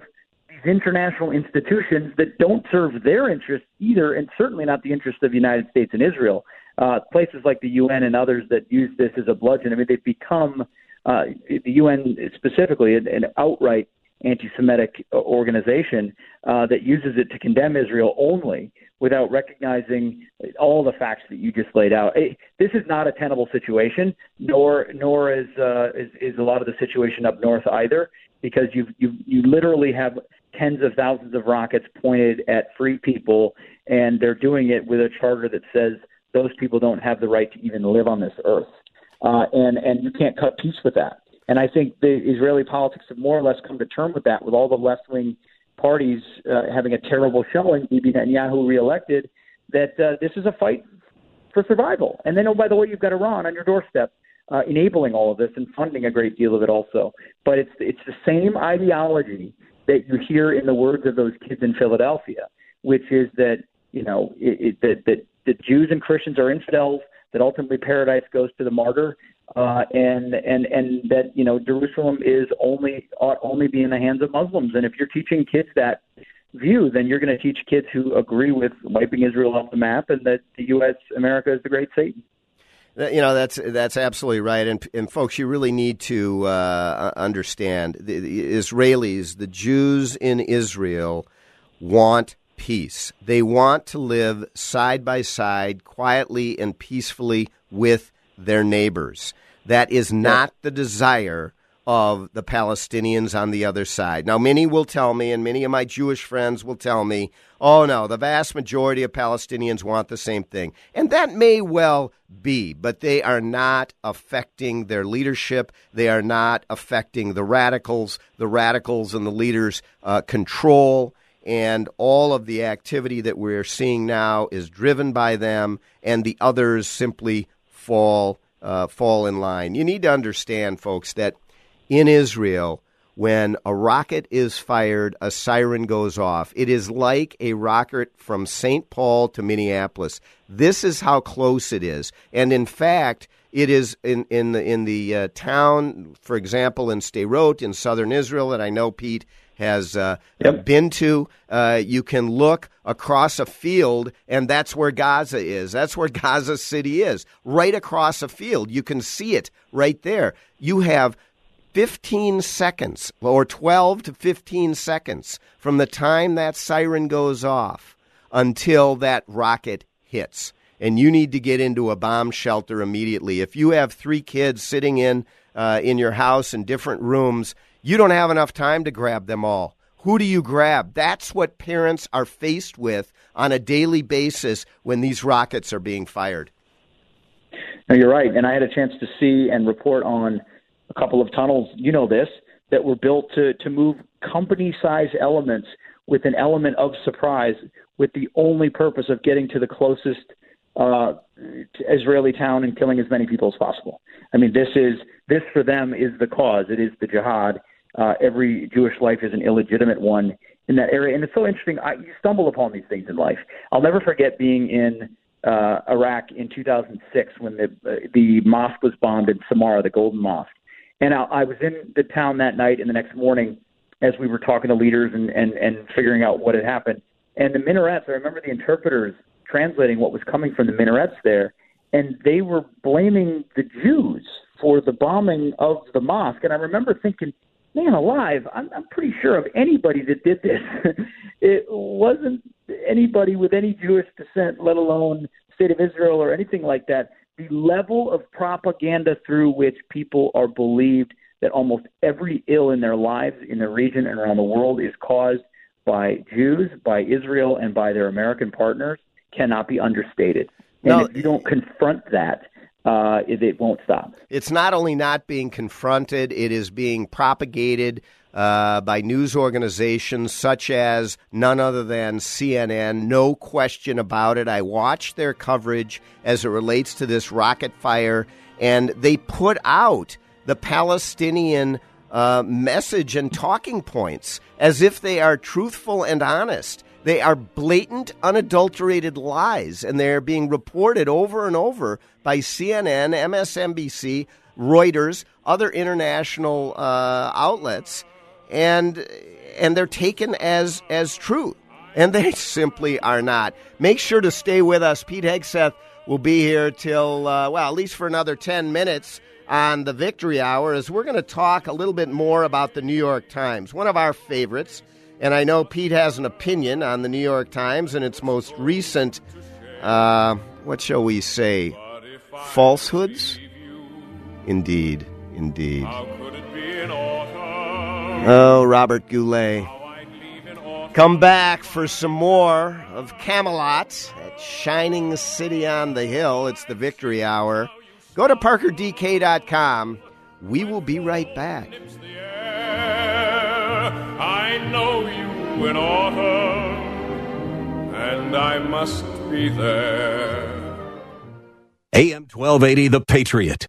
these international institutions that don't serve their interests either, and certainly not the interests of the United States and Israel. Uh, places like the UN and others that use this as a bludgeon. I mean, they've become uh, the UN specifically an, an outright anti-Semitic organization uh, that uses it to condemn Israel only without recognizing all the facts that you just laid out. It, this is not a tenable situation, nor nor is, uh, is is a lot of the situation up north either, because you you you literally have tens of thousands of rockets pointed at free people, and they're doing it with a charter that says those people don't have the right to even live on this earth, uh, and and you can't cut peace with that. And I think the Israeli politics have more or less come to terms with that, with all the left wing parties uh, having a terrible showing, Bibi Netanyahu reelected, that uh, this is a fight for survival. And then, oh, by the way, you've got Iran on your doorstep, uh, enabling all of this and funding a great deal of it also. But it's it's the same ideology that you hear in the words of those kids in Philadelphia, which is that you know it, it, that that that Jews and Christians are infidels. That ultimately paradise goes to the martyr, uh, and and and that you know Jerusalem is only ought only be in the hands of Muslims. And if you're teaching kids that view, then you're going to teach kids who agree with wiping Israel off the map and that the U.S. America is the great Satan. You know that's that's absolutely right, and and folks, you really need to uh, understand the, the Israelis, the Jews in Israel, want peace. They want to live side by side, quietly and peacefully with their neighbors. That is not the desire of the Palestinians on the other side. Now, many will tell me, and many of my Jewish friends will tell me, oh no, the vast majority of Palestinians want the same thing. And that may well be, but they are not affecting their leadership. They are not affecting the radicals. The radicals and the leaders uh, control. And all of the activity that we're seeing now is driven by them, and the others simply fall uh, fall in line. You need to understand, folks, that in Israel, when a rocket is fired, a siren goes off. It is like a rocket from St. Paul to Minneapolis. This is how close it is, and in fact, it is in in the in the uh, town, for example, in Sderot in southern Israel that I know Pete has uh, yep. been to. Uh, you can look across a field, and that's where Gaza is. That's where Gaza City is, right across a field. You can see it right there. You have 15 seconds, or 12 to 15 seconds, from the time that siren goes off until that rocket hits. And you need to get into a bomb shelter immediately. If you have three kids sitting in uh, in your house in different rooms, you don't have enough time to grab them all. Who do you grab? That's what parents are faced with on a daily basis when these rockets are being fired. You're right. And I had a chance to see and report on a couple of tunnels, you know this, that were built to, to move company size elements with an element of surprise with the only purpose of getting to the closest uh, Israeli town and killing as many people as possible. I mean, this is this for them is the cause. It is the jihad uh, every Jewish life is an illegitimate one in that area. And it's so interesting. I, you stumble upon these things in life. I'll never forget being in uh, Iraq in 2006 when the uh, the mosque was bombed in Samarra, the Golden Mosque. And I, I was in the town that night and the next morning as we were talking to leaders and, and, and figuring out what had happened. And the minarets, I remember the interpreters translating what was coming from the minarets there, and they were blaming the Jews for the bombing of the mosque. And I remember thinking, man alive, I'm, I'm pretty sure of anybody that did this. it wasn't anybody with any Jewish descent, let alone state of Israel or anything like that. The level of propaganda through which people are believed that almost every ill in their lives in the region and around the world is caused by Jews, by Israel, and by their American partners cannot be understated. And No, if you don't confront that, uh, it, won't stop. It's not only not being confronted, it is being propagated uh, by news organizations such as none other than CNN. No question about it. I watched their coverage as it relates to this rocket fire, and they put out the Palestinian uh, message and talking points as if they are truthful and honest. They are blatant, unadulterated lies, and they're being reported over and over by CNN, MSNBC, Reuters, other international uh, outlets, and and they're taken as as true, and they simply are not. Make sure to stay with us. Pete Hegseth will be here till uh, well, at least for another ten minutes on the Victory Hour, as we're going to talk a little bit more about the New York Times, one of our favorites. And I know Pete has an opinion on the New York Times and its most recent, uh, what shall we say, falsehoods? Indeed, indeed. Oh, Robert Goulet. Come back for some more of Camelot at Shining City on the Hill. It's the Victory Hour. Go to parkerdk.com. We will be right back. I know you in autumn, and I must be there. AM 1280, The Patriot.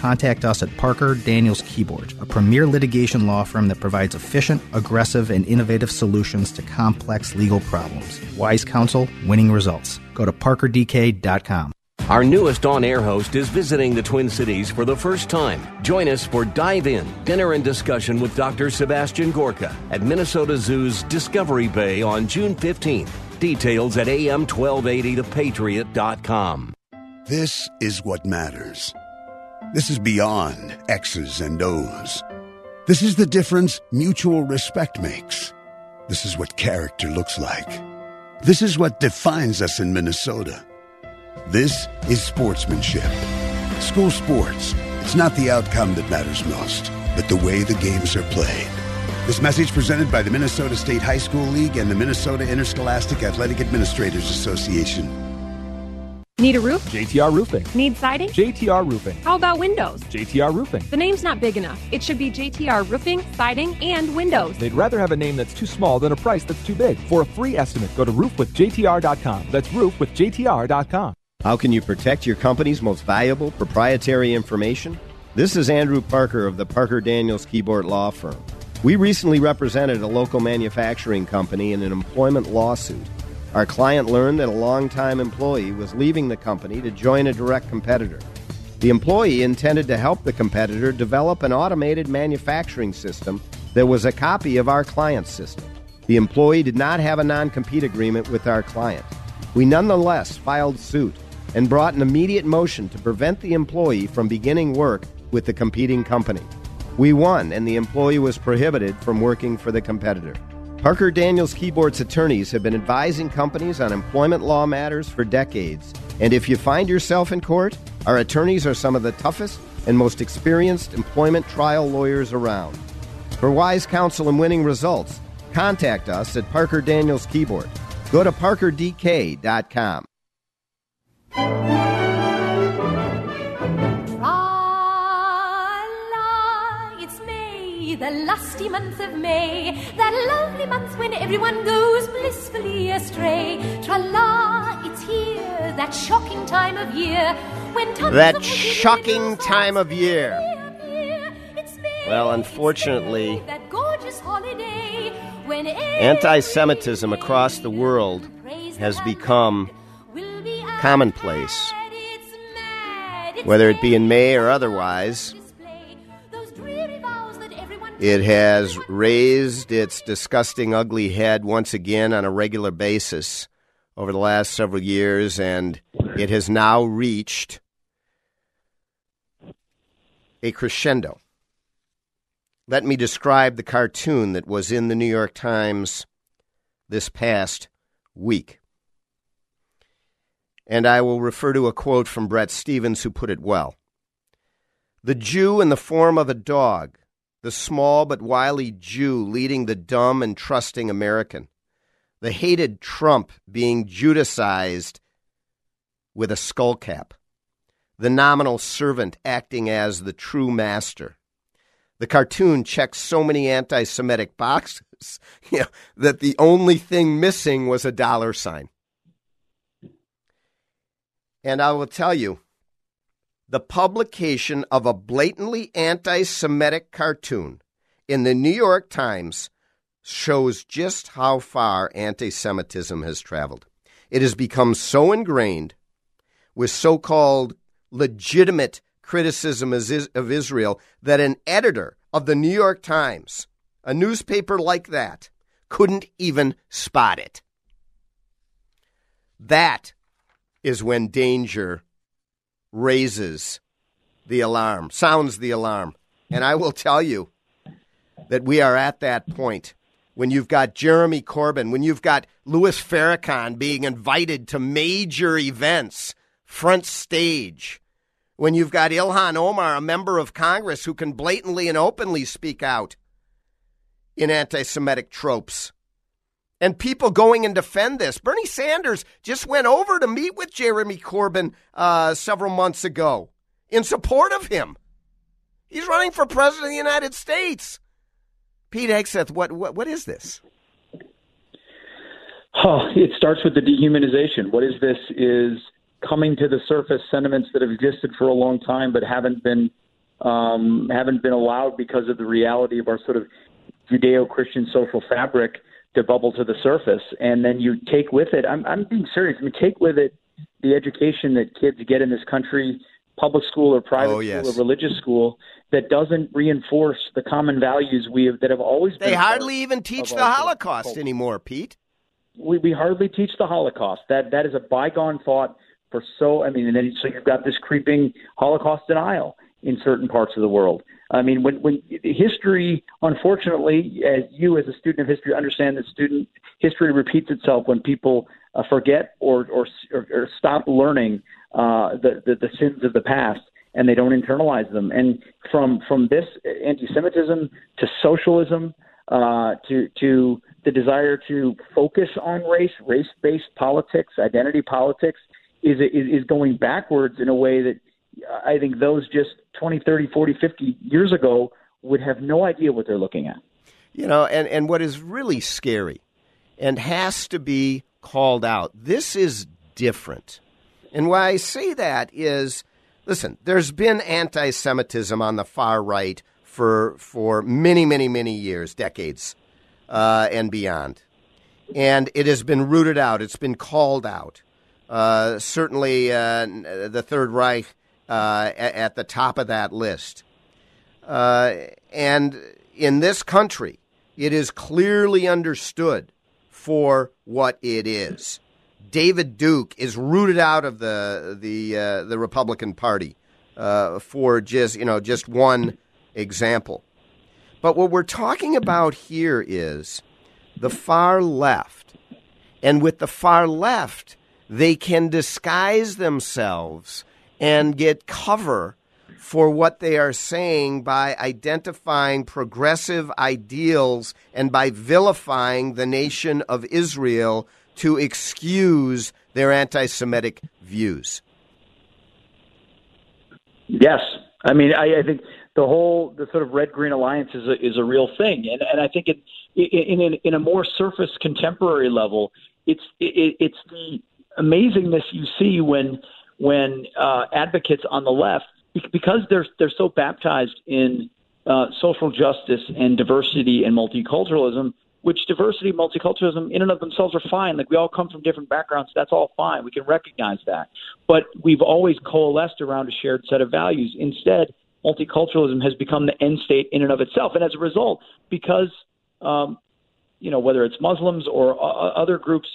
contact us at Parker Daniels Kibort, a premier litigation law firm that provides efficient, aggressive, and innovative solutions to complex legal problems. Wise counsel, winning results. Go to parkerdk.com. Our newest on air host is visiting the Twin Cities for the first time. Join us for Dive In, dinner and discussion with Dr. Sebastian Gorka at Minnesota Zoo's Discovery Bay on June 15th. Details at am1280thepatriot.com. This is what matters. This is beyond X's and O's. This is the difference mutual respect makes. This is what character looks like. This is what defines us in Minnesota. This is sportsmanship. School sports. It's not the outcome that matters most, but the way the games are played. This message presented by the Minnesota State High School League and the Minnesota Interscholastic Athletic Administrators Association. Need a roof? JTR Roofing. Need siding? JTR Roofing. How about windows? JTR Roofing. The name's not big enough. It should be JTR Roofing, Siding, and Windows. They'd rather have a name that's too small than a price that's too big. For a free estimate, go to roofwithjtr.com. That's roofwithjtr.com. How can you protect your company's most valuable proprietary information? This is Andrew Parker of the Parker Daniels Kibort Law Firm. We recently represented a local manufacturing company in an employment lawsuit. Our client learned that a longtime employee was leaving the company to join a direct competitor. The employee intended to help the competitor develop an automated manufacturing system that was a copy of our client's system. The employee did not have a non compete agreement with our client. We nonetheless filed suit and brought an immediate motion to prevent the employee from beginning work with the competing company. We won, and the employee was prohibited from working for the competitor. Parker Daniels Kibort's attorneys have been advising companies on employment law matters for decades. And if you find yourself in court, our attorneys are some of the toughest and most experienced employment trial lawyers around. For wise counsel and winning results, contact us at Parker Daniels Kibort. Go to parkerdk.com. May, month of May, that lovely month when everyone goes blissfully astray. Tra-la, it's here, that shocking time of year when tons That shocking time of year. appear. May, Well, unfortunately, that gorgeous holiday when anti Semitism across the world has become commonplace. Whether it be in May or otherwise, it has raised its disgusting, ugly head once again on a regular basis over the last several years, and it has now reached a crescendo. Let me describe the cartoon that was in the New York Times this past week. And I will refer to a quote from Bret Stephens, who put it well. The Jew in the form of a dog, the small but wily Jew leading the dumb and trusting American, the hated Trump being Judicized with a skull cap, the nominal servant acting as the true master. The cartoon checks so many anti Semitic boxes you know, that the only thing missing was a dollar sign. And I will tell you, the publication of a blatantly anti Semitic cartoon in the New York Times shows just how far anti Semitism has traveled. It has become so ingrained with so called legitimate criticism of Israel that an editor of the New York Times, a newspaper like that, couldn't even spot it. That is when danger raises the alarm, sounds the alarm. And I will tell you that we are at that point when you've got Jeremy Corbyn, when you've got Louis Farrakhan being invited to major events, front stage, when you've got Ilhan Omar, a member of Congress who can blatantly and openly speak out in anti Semitic tropes. And people going and defend this. Bernie Sanders just went over to meet with Jeremy Corbyn uh, several months ago in support of him. He's running for president of the United States. Pete Hegseth, what, what, what is this? Oh, it starts with the dehumanization. What is this? Is coming to the surface sentiments that have existed for a long time but haven't been um, haven't been allowed because of the reality of our sort of Judeo-Christian social fabric to bubble to the surface, and then you take with it. I'm, I'm being serious. I mean, take with it the education that kids get in this country, public school or private Oh, yes. school or religious school, that doesn't reinforce the common values we have that have always been. They hardly even teach the our sort of Holocaust culture. anymore, Pete. we, we hardly teach the Holocaust. That that is a bygone thought for so. I mean, and then so you've got this creeping Holocaust denial in certain parts of the world. I mean, when when history, unfortunately, as you as a student of history understand that student history repeats itself when people uh, forget or or, or, stop learning uh, the, the the sins of the past and they don't internalize them. And from from this anti-Semitism to socialism uh, to to the desire to focus on race, race-based politics, identity politics, is, is going backwards in a way that I think those just 20, 30, 40, 50 years ago would have no idea what they're looking at. You know, and, and what is really scary and has to be called out, this is different. And why I say that is listen, there's been anti Semitism on the far right for, for many, many, many years, decades, uh, and beyond. And it has been rooted out, it's been called out. Uh, certainly, uh, the Third Reich uh, at the top of that list. Uh, and in this country, it is clearly understood for what it is. David Duke is rooted out of the the uh, the Republican Party uh, for just you know just one example. But what we're talking about here is the far left, and with the far left, they can disguise themselves and get cover for what they are saying by identifying progressive ideals and by vilifying the nation of Israel to excuse their anti Semitic views. Yes, I mean, I, I think the whole the sort of red green alliance is a, is a real thing, and and I think it, in in, in a more surface contemporary level, it's it, it's the amazingness you see when when uh, advocates on the left because they're they're so baptized in uh, social justice and diversity and multiculturalism, which diversity, multiculturalism, in and of themselves are fine. Like we all come from different backgrounds, that's all fine. We can recognize that. But we've always coalesced around a shared set of values. Instead, multiculturalism has become the end state in and of itself, and as a result, because um, you know whether it's Muslims or uh, other groups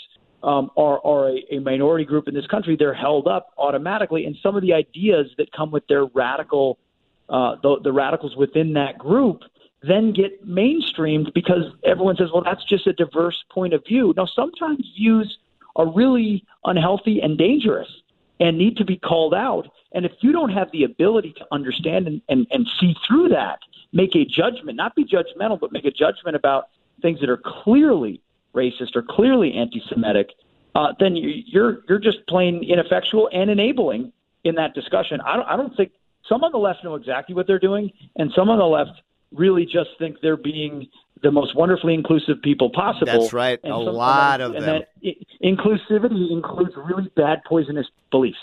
um, are, are a, a minority group in this country, they're held up automatically. And some of the ideas that come with their radical, uh, the, the radicals within that group, then get mainstreamed because everyone says, well, that's just a diverse point of view. Now, sometimes views are really unhealthy and dangerous and need to be called out. And if you don't have the ability to understand and, and, and see through that, make a judgment, not be judgmental, but make a judgment about things that are clearly racist or clearly anti-Semitic, uh, then you're you're just plain ineffectual and enabling in that discussion. I don't, I don't think some on the left know exactly what they're doing, and some on the left really just think they're being the most wonderfully inclusive people possible. That's right. And a lot of that, them. And that inclusivity includes really bad, poisonous beliefs.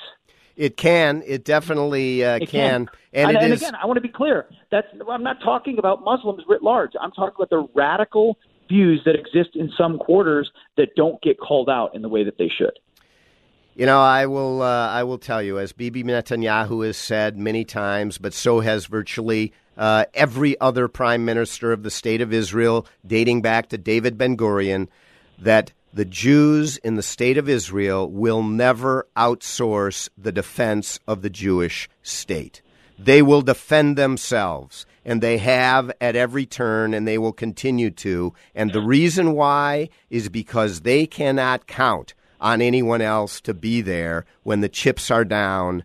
It can. It definitely uh, It can. can. And, and, and is. again, I want to be clear. That's I'm not talking about Muslims writ large. I'm talking about the radical views that exist in some quarters that don't get called out in the way that they should. You know, I will. Uh, I will tell you, as Bibi Netanyahu has said many times, but so has virtually uh, every other prime minister of the state of Israel, dating back to David Ben Gurion, that the Jews in the state of Israel will never outsource the defense of the Jewish state. They will defend themselves, and they have at every turn, and they will continue to. And the reason why is because they cannot count on anyone else to be there when the chips are down,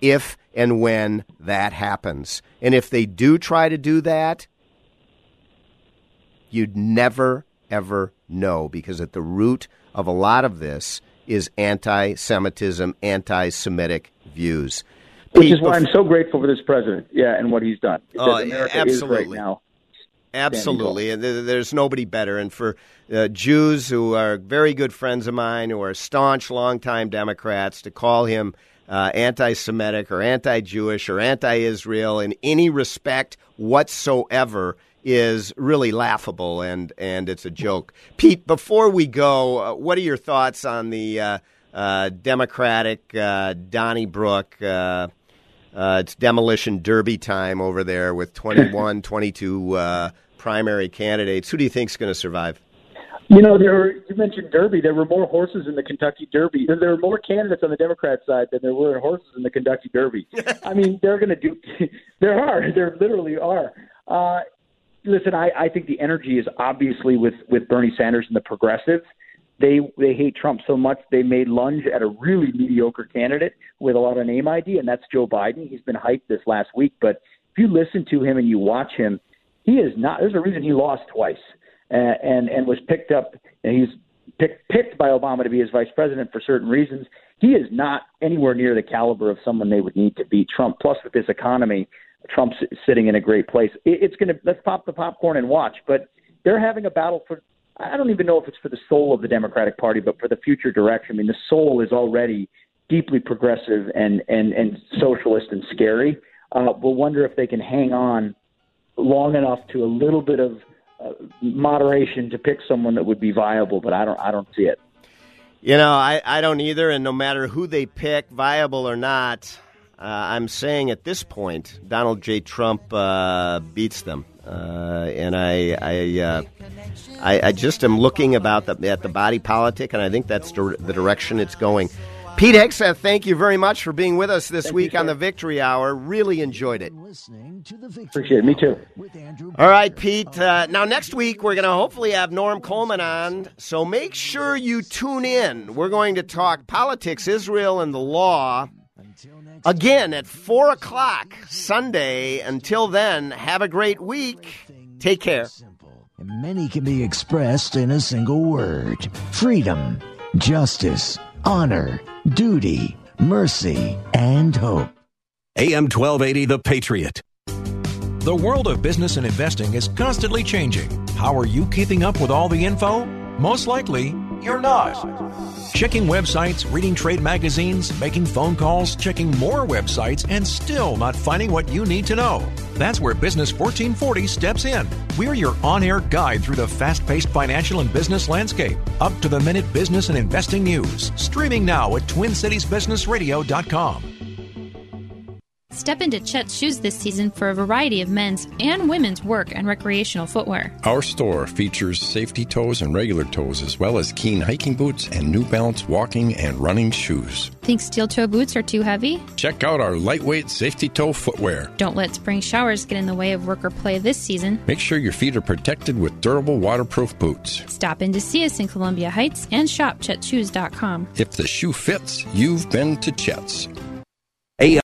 if and when that happens. And if they do try to do that, you'd never, ever know because at the root of a lot of this is anti Semitism, anti Semitic views. Which Pete, is why I'm so grateful for this president, yeah, and what he's done. Because Oh, America absolutely. right now. Absolutely, and there's nobody better. And for uh, Jews who are very good friends of mine, who are staunch, longtime Democrats, to call him uh, anti-Semitic or anti-Jewish or anti-Israel in any respect whatsoever is really laughable, and and it's a joke. Pete, before we go, uh, what are your thoughts on the uh, uh, Democratic uh, Donnybrook? Uh, it's demolition derby time over there with 21, 22 uh, primary candidates. Who do you think is going to survive? You know, there were, you mentioned Derby. There were more horses in the Kentucky Derby. There were more candidates on the Democrat side than there were horses in the Kentucky Derby. I mean, they're going to do. there are. There literally are. Uh, listen, I, I think the energy is obviously with with Bernie Sanders and the progressives. They they hate Trump so much they made lunge at a really mediocre candidate with a lot of name ID, and that's Joe Biden. He's been hyped this last week, but if you listen to him and you watch him, he is not. There's a reason he lost twice, uh, and and was picked up. And he's picked picked by Obama to be his vice president for certain reasons. He is not anywhere near the caliber of someone they would need to beat Trump. Plus, with this economy, Trump's sitting in a great place. It, it's going to let's pop the popcorn and watch. But they're having a battle for. I don't even know if it's for the soul of the Democratic Party, but for the future direction. I mean, the soul is already deeply progressive and and and socialist and scary. Uh, we'll wonder if they can hang on long enough to a little bit of uh, moderation to pick someone that would be viable. But I don't I don't see it. You know, I, I don't either, and no matter who they pick, viable or not, uh, I'm saying at this point, Donald J. Trump uh, beats them. Uh, and I, I, uh, I, I just am looking about the, at the body politic, and I think that's dir- the direction it's going. Pete Hegseth, thank you very much for being with us this week on the Victory Hour. Really enjoyed it. Appreciate it. Me too. All right, Pete. Uh, now, next week, we're going to hopefully have Norm Coleman on, so make sure you tune in. We're going to talk politics, Israel, and the law. Again at 4 o'clock Sunday. Until then, have a great week. Take care. Many can be expressed in a single word freedom, justice, honor, duty, mercy, and hope. AM 1280, The Patriot. The world of business and investing is constantly changing. How are you keeping up with all the info? Most likely, you're not. Checking websites, reading trade magazines, making phone calls, checking more websites, and still not finding what you need to know. That's where Business 1440 steps in. We're your on air guide through the fast paced financial and business landscape. Up to the minute business and investing news. Streaming now at TwinCitiesBusinessRadio.com. Step into Chet's Shoes this season for a variety of men's and women's work and recreational footwear. Our store features safety toes and regular toes, as well as Keen hiking boots and New Balance walking and running shoes. Think steel toe boots are too heavy? Check out our lightweight safety toe footwear. Don't let spring showers get in the way of work or play this season. Make sure your feet are protected with durable waterproof boots. Stop in to see us in Columbia Heights and shop chetsshoes.com. If the shoe fits, you've been to Chet's.